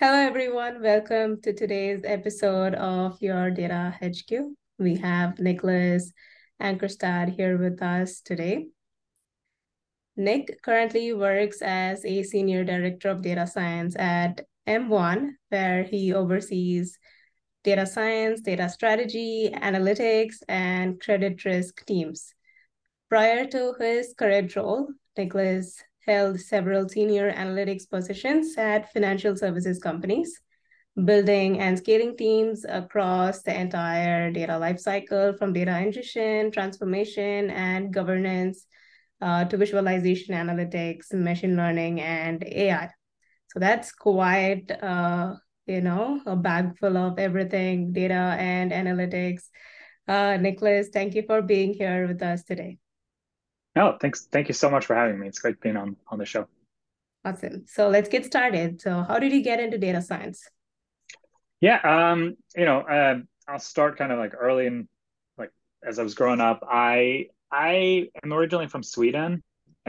Hello, everyone. Welcome to today's episode of Your Data HQ. We have Nicholas Ankarstad here with us today. Nick currently works as a senior director of data science at M1, where he oversees data science, data strategy, analytics, and credit risk teams. Prior to his current role, Nicholas held several senior analytics positions at financial services companies, building and scaling teams across the entire data lifecycle from data ingestion, transformation, and governance uh, to visualization analytics, machine learning, and AI. So that's quite, uh, you know, a bag full of everything, data and analytics. Uh, Nicholas, thank you for being here with us today. No, thanks. Thank you so much for having me. It's great being on on the show. Awesome. So let's get started. So how did you get into data science? Yeah, um, you know, uh, I'll start kind of like early in like as I was growing up. I I am originally from Sweden,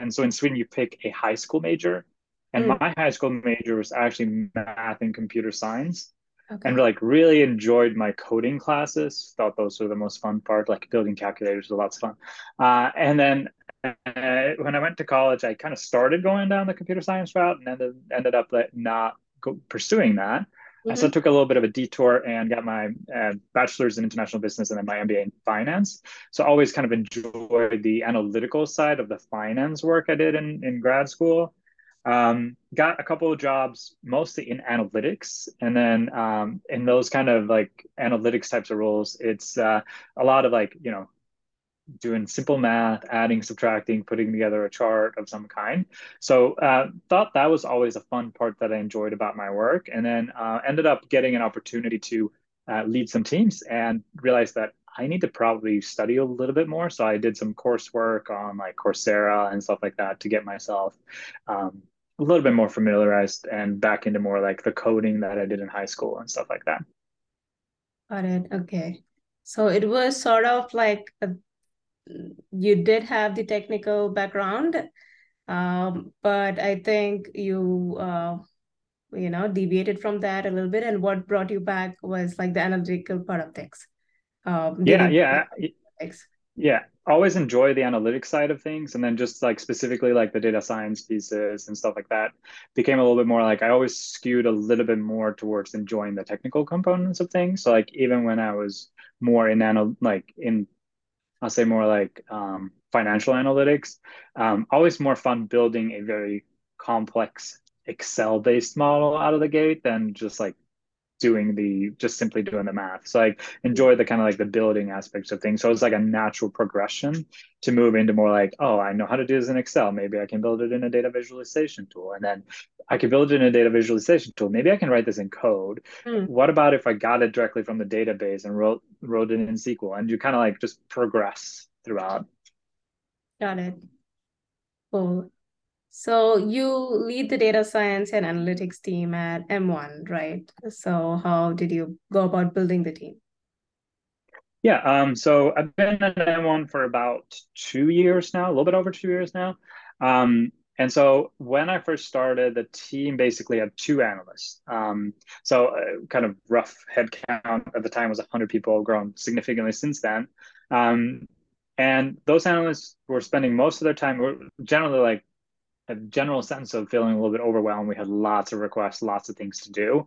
and so in Sweden you pick a high school major, and mm. my high school major was actually math and computer science. Okay. And like really enjoyed my coding classes. Thought those were the most fun part. Like building calculators was lots of fun. Uh, and then when I went to college, I kind of started going down the computer science route and ended ended up not go, pursuing that. Mm-hmm. So I took a little bit of a detour and got my uh, bachelor's in international business and then my MBA in finance. So I always kind of enjoyed the analytical side of the finance work I did in, in grad school. Um, got a couple of jobs, mostly in analytics, and then um, in those kind of like analytics types of roles, it's uh, a lot of like you know doing simple math, adding, subtracting, putting together a chart of some kind. So uh, thought that was always a fun part that I enjoyed about my work, and then uh, ended up getting an opportunity to uh, lead some teams and realized that I need to probably study a little bit more. So I did some coursework on like Coursera and stuff like that to get myself um, a little bit more familiarized and back into more like the coding that I did in high school and stuff like that. Got it. Okay. So it was sort of like a you did have the technical background, um, but I think you uh, you know deviated from that a little bit. And what brought you back was like the analytical part of things. Um, yeah, yeah, yeah. Always enjoy the analytic side of things, and then just like specifically like the data science pieces and stuff like that became a little bit more like I always skewed a little bit more towards enjoying the technical components of things. So like even when I was more in anal like in I'll say more like um, financial analytics. Um, always more fun building a very complex Excel based model out of the gate than just like doing the just simply doing the math. So I enjoy the kind of like the building aspects of things. So it's like a natural progression to move into more like, oh, I know how to do this in Excel. Maybe I can build it in a data visualization tool. And then I can build it in a data visualization tool. Maybe I can write this in code. Mm. What about if I got it directly from the database and wrote wrote it in SQL? And you kind of like just progress throughout. Got it. Cool. So you lead the data science and analytics team at M1, right? So how did you go about building the team? Yeah, um, so I've been at M1 for about two years now, a little bit over two years now. Um, and so when I first started, the team basically had two analysts. Um, so uh, kind of rough head count at the time was 100 people, grown significantly since then. Um, and those analysts were spending most of their time, were generally like a general sense of feeling a little bit overwhelmed. We had lots of requests, lots of things to do.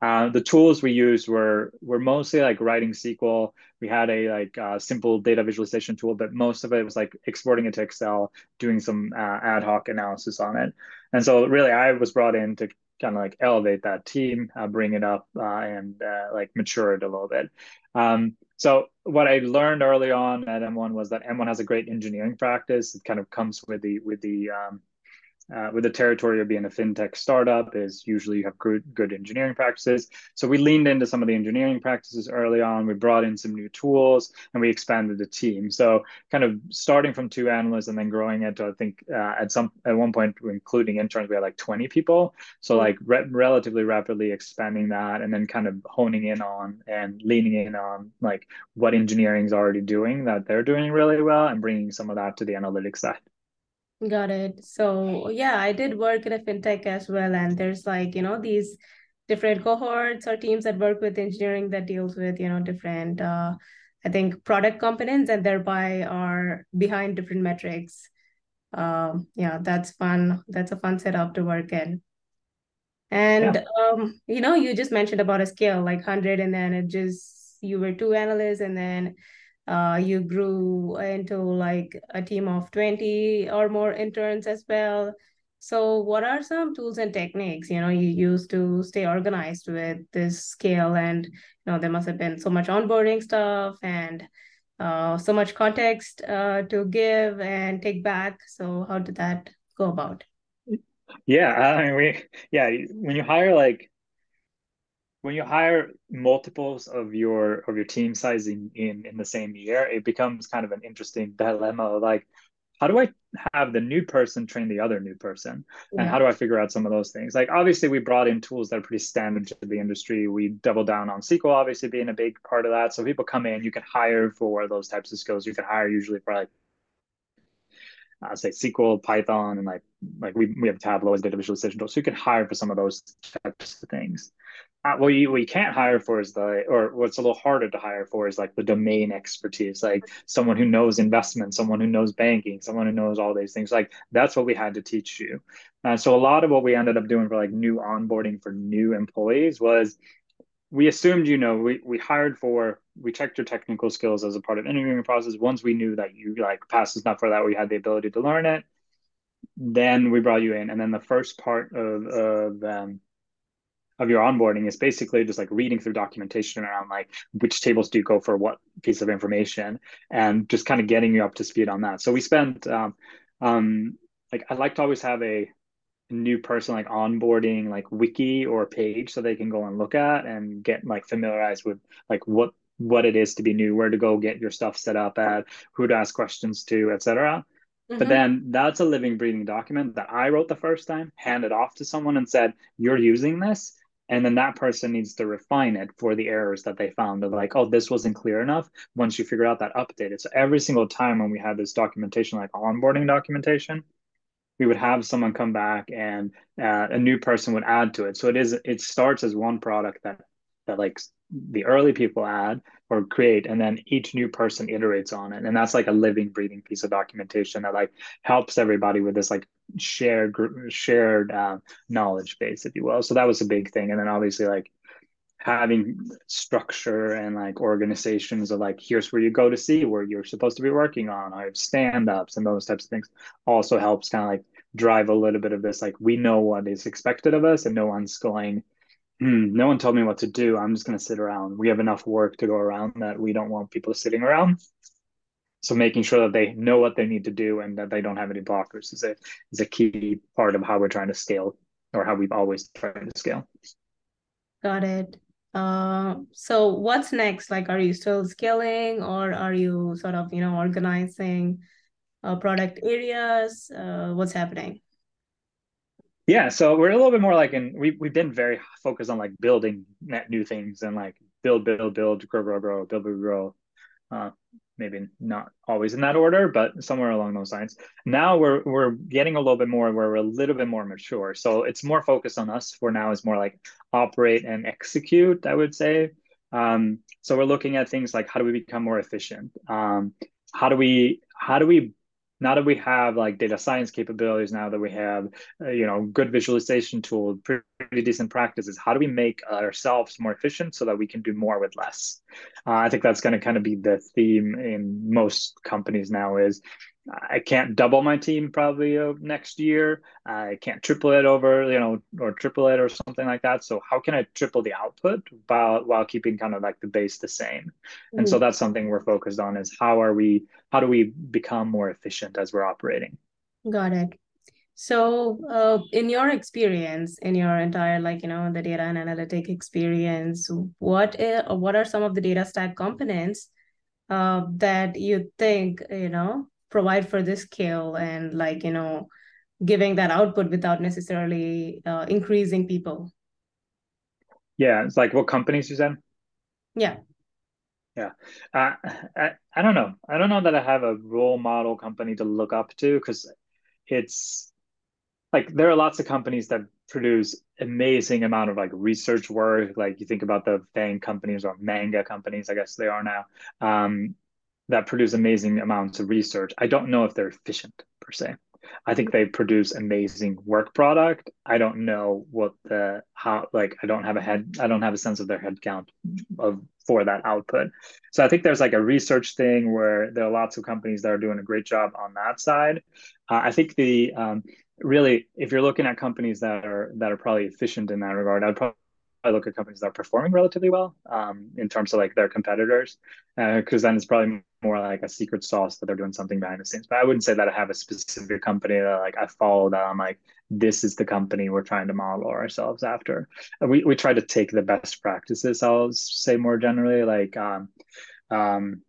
Uh, the tools we used were were mostly like writing SQL. We had a like uh, simple data visualization tool, but most of it was like exporting it to Excel, doing some uh, ad hoc analysis on it. And so really, I was brought in to kind of like elevate that team, uh, bring it up, uh, and uh, like mature it a little bit. Um, so what I learned early on at M1 was that M1 has a great engineering practice. It kind of comes with the with the um, uh, with the territory of being a fintech startup is usually you have good, good engineering practices. So we leaned into some of the engineering practices early on. We brought in some new tools and we expanded the team. So kind of starting from two analysts and then growing it to, I think uh, at some at one point, including interns, we had like 20 people. So like re- relatively rapidly expanding that and then kind of honing in on and leaning in on like what engineering is already doing that they're doing really well and bringing some of that to the analytics side. Got it. So yeah, I did work in a fintech as well, and there's like, you know, these different cohorts or teams that work with engineering that deals with you know different uh, I think product components and thereby are behind different metrics. Um, yeah, that's fun. That's a fun setup to work in. And yeah. um, you know, you just mentioned about a scale like 100 and then it just you were two analysts and then uh, you grew into like a team of 20 or more interns as well. So what are some tools and techniques, you know, you use to stay organized with this scale? And, you know, there must have been so much onboarding stuff and uh, so much context uh, to give and take back. So how did that go about? Yeah, I mean, we, yeah, when you hire like when you hire multiples of your of your team size in, in in the same year it becomes kind of an interesting dilemma like how do i have the new person train the other new person? Yeah. and how do i figure out some of those things? Like obviously we brought in tools that are pretty standard to the industry. We double down on sql obviously being a big part of that. So people come in you can hire for those types of skills. You can hire usually for like uh, say SQL, Python, and like like we, we have Tableau as data visualization tools. So you can hire for some of those types of things uh, what you, what you can't hire for is the or what's a little harder to hire for is like the domain expertise like someone who knows investment someone who knows banking someone who knows all these things like that's what we had to teach you. Uh, so a lot of what we ended up doing for like new onboarding for new employees was we assumed you know we, we hired for we checked your technical skills as a part of interviewing process. Once we knew that you like passed enough for that we had the ability to learn it. Then we brought you in and then the first part of, of um, of your onboarding is basically just like reading through documentation around like which tables do you go for what piece of information and just kind of getting you up to speed on that. So we spent um, um, like I like to always have a new person like onboarding like wiki or page so they can go and look at and get like familiarized with like what what it is to be new, where to go get your stuff set up at, who to ask questions to, etc. Mm-hmm. But then that's a living, breathing document that I wrote the first time, handed off to someone and said, You're using this and then that person needs to refine it for the errors that they found. Of like oh this wasn't clear enough. Once you figure out that update it so every single time when we had this documentation like onboarding documentation we would have someone come back and uh, a new person would add to it. So it is it starts as one product that that like the early people add or create and then each new person iterates on it. And that's like a living breathing piece of documentation that like helps everybody with this like shared shared uh, knowledge base if you will so that was a big thing and then obviously like having structure and like organizations of like here's where you go to see where you're supposed to be working on have stand-ups and those types of things also helps kind of like drive a little bit of this like we know what is expected of us and no one's going hmm, no one told me what to do. I'm just going to sit around. We have enough work to go around that we don't want people sitting around. So making sure that they know what they need to do and that they don't have any blockers is a is a key part of how we're trying to scale or how we've always tried to scale. Got it. Uh, so what's next? Like, are you still scaling or are you sort of, you know, organizing uh, product areas? Uh, what's happening? Yeah, so we're a little bit more like in we we've been very focused on like building net new things and like build, build, build, grow, grow, grow, build, build, grow. Uh, maybe not always in that order, but somewhere along those lines. Now we're we're getting a little bit more where we're a little bit more mature. So it's more focused on us for now is more like operate and execute, I would say. Um, so we're looking at things like how do we become more efficient? Um, how do we how do we now that we have like data science capabilities now that we have uh, you know good visualization tool pretty decent practices how do we make ourselves more efficient so that we can do more with less? Uh, i think that's going to kind of be the theme in most companies now is I can't double my team probably uh, next year. I can't triple it over, you know, or triple it or something like that. So how can I triple the output while while keeping kind of like the base the same? Mm-hmm. And so mm-hmm. that's something we're focused on is how are we how do we become more efficient as we're operating? Got it. So, uh, in your experience, in your entire like you know the data and analytic experience, what is, what are some of the data stack components uh, that you think you know provide for this scale and like you know giving that output without necessarily uh, increasing people. Yeah it's like what companies you said yeah. Yeah. Uh, I, I don't know. I don't know that i have a role model company to look up to because it's like there are lots of companies that produce amazing amount of like research work. Like you think about the FANG companies or manga companies, I guess they are now, um, that produce amazing amounts of research. I don't know if they're efficient per se. I think they produce amazing work product. I don't know what the how like I don't have a head I don't have a sense of their head count of for that output. So I think there's like a research thing where there are lots of companies that are doing a great job on that side. Uh, I think the um, really if you're looking at companies that are that are probably efficient in that regard, I'd probably I look at companies that are performing relatively well um, in terms of like their competitors, because uh, then it's probably more like a secret sauce that they're doing something behind the scenes. But I wouldn't say that I have a specific company that like I follow that I'm like this is the company we're trying to model ourselves after. We we try to take the best practices. I'll say more generally like um, um,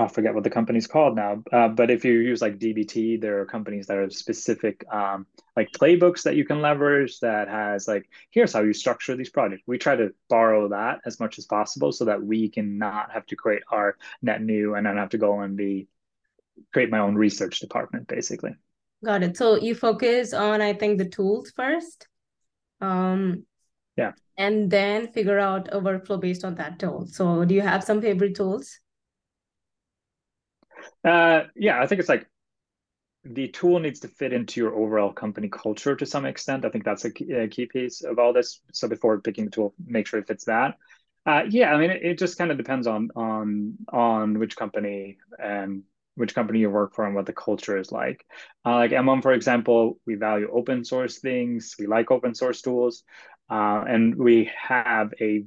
I forget what the company's called now. Uh, but if you use like DBT, there are companies that are specific, um, like playbooks that you can leverage that has like, here's how you structure these projects. We try to borrow that as much as possible so that we can not have to create our net new and then have to go and be create my own research department, basically. Got it. So you focus on, I think, the tools first. Um, yeah. And then figure out a workflow based on that tool. So do you have some favorite tools? Uh, yeah, I think it's like the tool needs to fit into your overall company culture to some extent. I think that's a key, piece of all this. So before picking the tool, make sure it fits that. Uh, yeah, I mean, it, it just kind of depends on on on which company and which company you work for and what the culture is like. Uh, like M1, for example, we value open source things. We like open source tools. Uh, and we have a,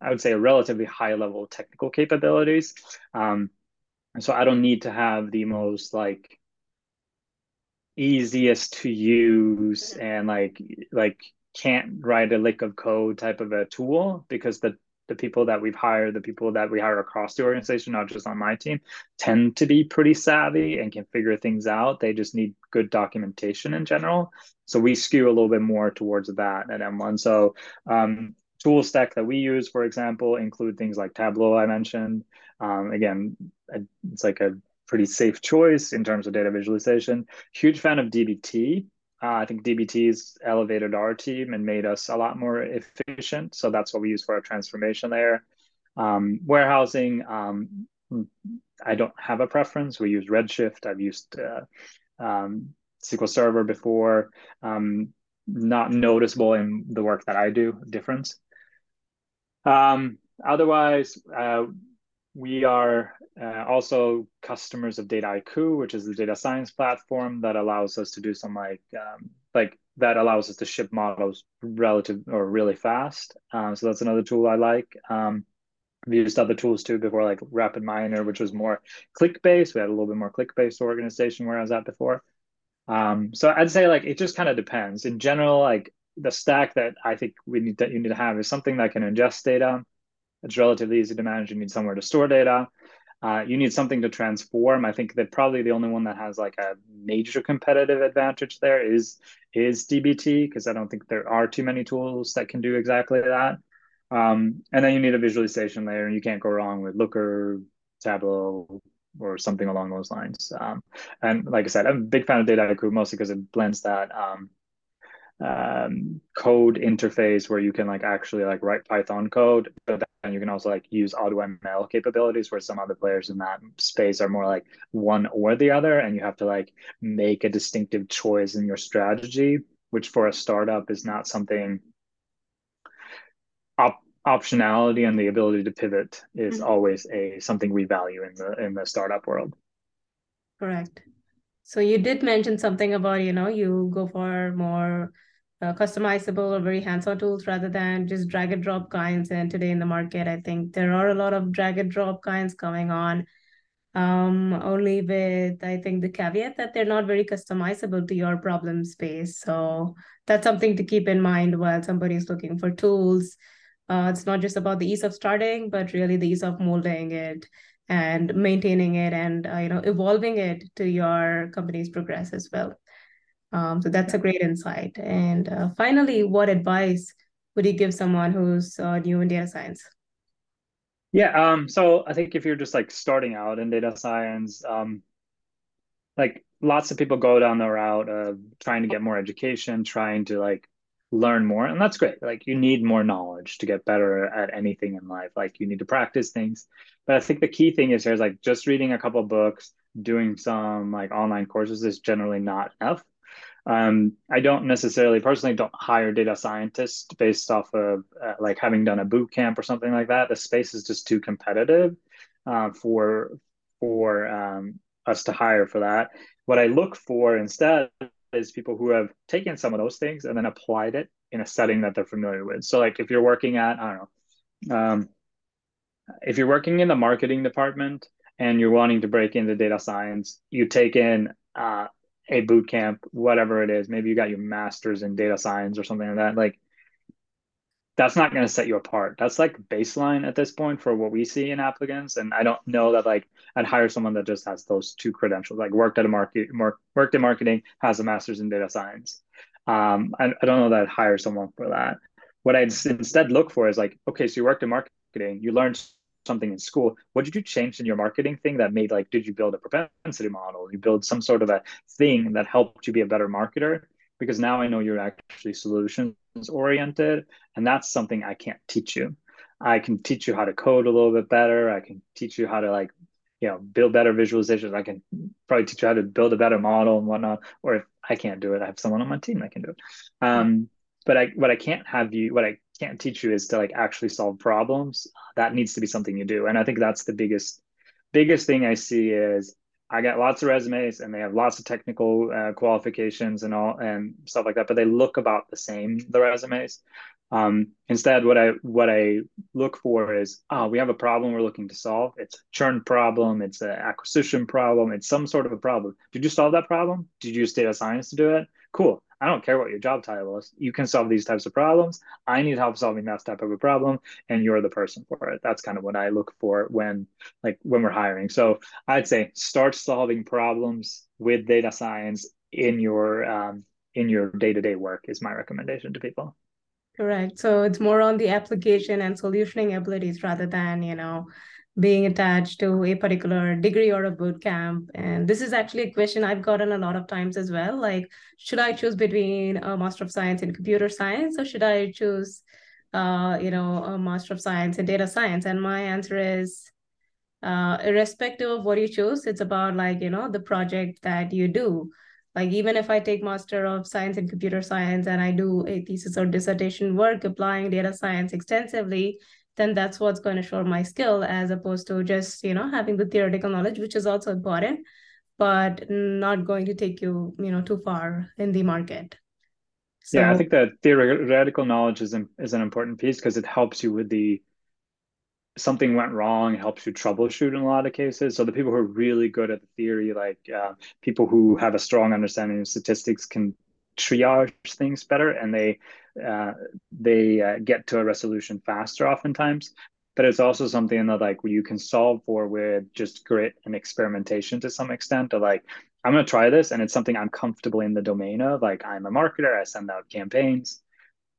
I would say, a relatively high level technical capabilities. Um, and so I don't need to have the most like easiest to use and like like can't write a lick of code type of a tool because the the people that we've hired, the people that we hire across the organization, not just on my team, tend to be pretty savvy and can figure things out. They just need good documentation in general. So we skew a little bit more towards that at M1. So um, tool stack that we use, for example, include things like Tableau I mentioned. Um, again, it's like a pretty safe choice in terms of data visualization. Huge fan of DBT. Uh, I think DBT's elevated our team and made us a lot more efficient. So that's what we use for our transformation there. Um, warehousing, um, I don't have a preference. We use Redshift. I've used uh, um, SQL Server before. Um, not noticeable in the work that I do difference. Um, otherwise, uh, we are uh, also customers of Dataiku, which is the data science platform that allows us to do some like um, like that allows us to ship models relative or really fast. Um, so that's another tool I like. Um, we used other tools too before, like RapidMiner which was more click based. We had a little bit more click based organization where I was at before. Um, so I'd say like it just kind of depends. In general, like the stack that I think we need that you need to have is something that can ingest data. It's relatively easy to manage. You need somewhere to store data. Uh, you need something to transform. I think that probably the only one that has like a major competitive advantage there is is DBT because I don't think there are too many tools that can do exactly that. Um, and then you need a visualization layer, and you can't go wrong with Looker, Tableau, or something along those lines. Um, and like I said, I'm a big fan of Dataiku mostly because it blends that um, um, code interface where you can like actually like write Python code, but then you can also like use AutoML capabilities where some other players in that space are more like one or the other, and you have to like make a distinctive choice in your strategy, which for a startup is not something op- optionality and the ability to pivot is mm-hmm. always a something we value in the in the startup world. Correct. So you did mention something about, you know, you go for more uh, customizable or very hands-on tools rather than just drag and drop kinds. And today in the market, I think there are a lot of drag and drop kinds coming on. Um, only with I think the caveat that they're not very customizable to your problem space. So that's something to keep in mind while somebody is looking for tools. Uh, it's not just about the ease of starting, but really the ease of molding it and maintaining it and uh, you know evolving it to your company's progress as well. Um, so that's a great insight. And uh, finally, what advice would you give someone who's uh, new in data science? Yeah, um, so I think if you're just like starting out in data science, um, like lots of people go down the route of trying to get more education, trying to like learn more and that's great. Like you need more knowledge to get better at anything in life. Like you need to practice things. But i think the key thing is there's like just reading a couple books doing some like online courses is generally not enough um, i don't necessarily personally don't hire data scientists based off of uh, like having done a boot camp or something like that the space is just too competitive uh, for for um, us to hire for that what i look for instead is people who have taken some of those things and then applied it in a setting that they're familiar with. So, like if you're working at, I don't know, um, if you're working in the marketing department and you're wanting to break into data science, you take in uh, a boot camp, whatever it is. Maybe you got your master's in data science or something like that. Like that's not going to set you apart. That's like baseline at this point for what we see in applicants. And I don't know that like I'd hire someone that just has those two credentials, like worked at a market, worked in marketing, has a master's in data science. Um, I, I don't know that I'd hire someone for that. What I'd instead look for is like, okay, so you worked in marketing, you learned something in school. What did you change in your marketing thing that made like, did you build a propensity model? You build some sort of a thing that helped you be a better marketer? Because now I know you're actually solutions oriented and that's something i can't teach you i can teach you how to code a little bit better i can teach you how to like you know build better visualizations i can probably teach you how to build a better model and whatnot or if i can't do it i have someone on my team that can do it um, but i what i can't have you what i can't teach you is to like actually solve problems that needs to be something you do and i think that's the biggest biggest thing i see is I got lots of resumes and they have lots of technical uh, qualifications and all and stuff like that, but they look about the same the resumes. Um, instead, what I what I look for is, oh, we have a problem we're looking to solve. It's a churn problem. It's an acquisition problem. It's some sort of a problem. Did you solve that problem? Did you use data science to do it? Cool. I don't care what your job title is. You can solve these types of problems. I need help solving that type of a problem, and you're the person for it. That's kind of what I look for when, like, when we're hiring. So I'd say start solving problems with data science in your um, in your day to day work is my recommendation to people. Correct. So it's more on the application and solutioning abilities rather than you know being attached to a particular degree or a boot camp. And this is actually a question I've gotten a lot of times as well. Like, should I choose between a Master of Science in Computer Science or should I choose, uh, you know, a Master of Science in Data Science? And my answer is, uh, irrespective of what you choose, it's about like, you know, the project that you do. Like even if I take Master of Science in Computer Science and I do a thesis or dissertation work applying data science extensively, then that's what's going to show my skill as opposed to just you know having the theoretical knowledge which is also important but not going to take you you know too far in the market. So, yeah i think that theoretical knowledge is, an, is an important piece because it helps you with the something went wrong helps you troubleshoot in a lot of cases. So the people who are really good at the theory like uh, people who have a strong understanding of statistics can triage things better and they uh, they uh, get to a resolution faster oftentimes. But it's also something that like you can solve for with just grit and experimentation to some extent of like i'm going to try this and it's something i'm comfortable in the domain of like i'm a marketer i send out campaigns.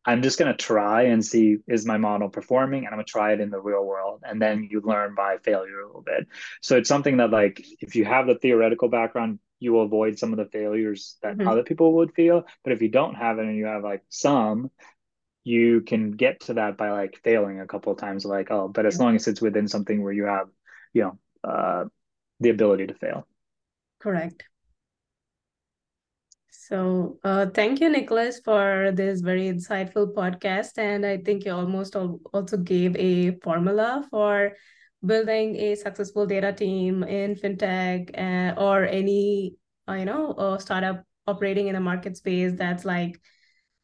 I'm just going to try and see is my model performing and i'm going to try it in the real world and then you learn by failure a little bit. So it's something that like if you have the theoretical background you will avoid some of the failures that mm-hmm. other people would feel. But if you don't have it and you have like some, you can get to that by like failing a couple of times. Like, oh, but as long as it's within something where you have, you know, uh, the ability to fail. Correct. So, uh, thank you, Nicholas, for this very insightful podcast. And I think you almost also gave a formula for building a successful data team in fintech uh, or any uh, you know startup operating in a market space that's like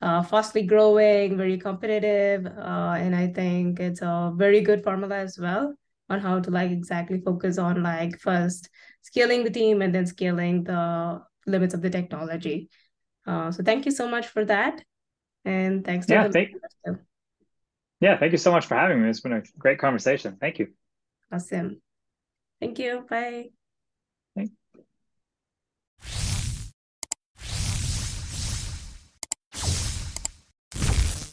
uh, fastly growing very competitive uh, and i think it's a very good formula as well on how to like exactly focus on like first scaling the team and then scaling the limits of the technology. Uh, so thank you so much for that and thanks to yeah, thank, yeah thank you so much for having me. It's been a great conversation. Thank you Awesome. Thank you. Bye.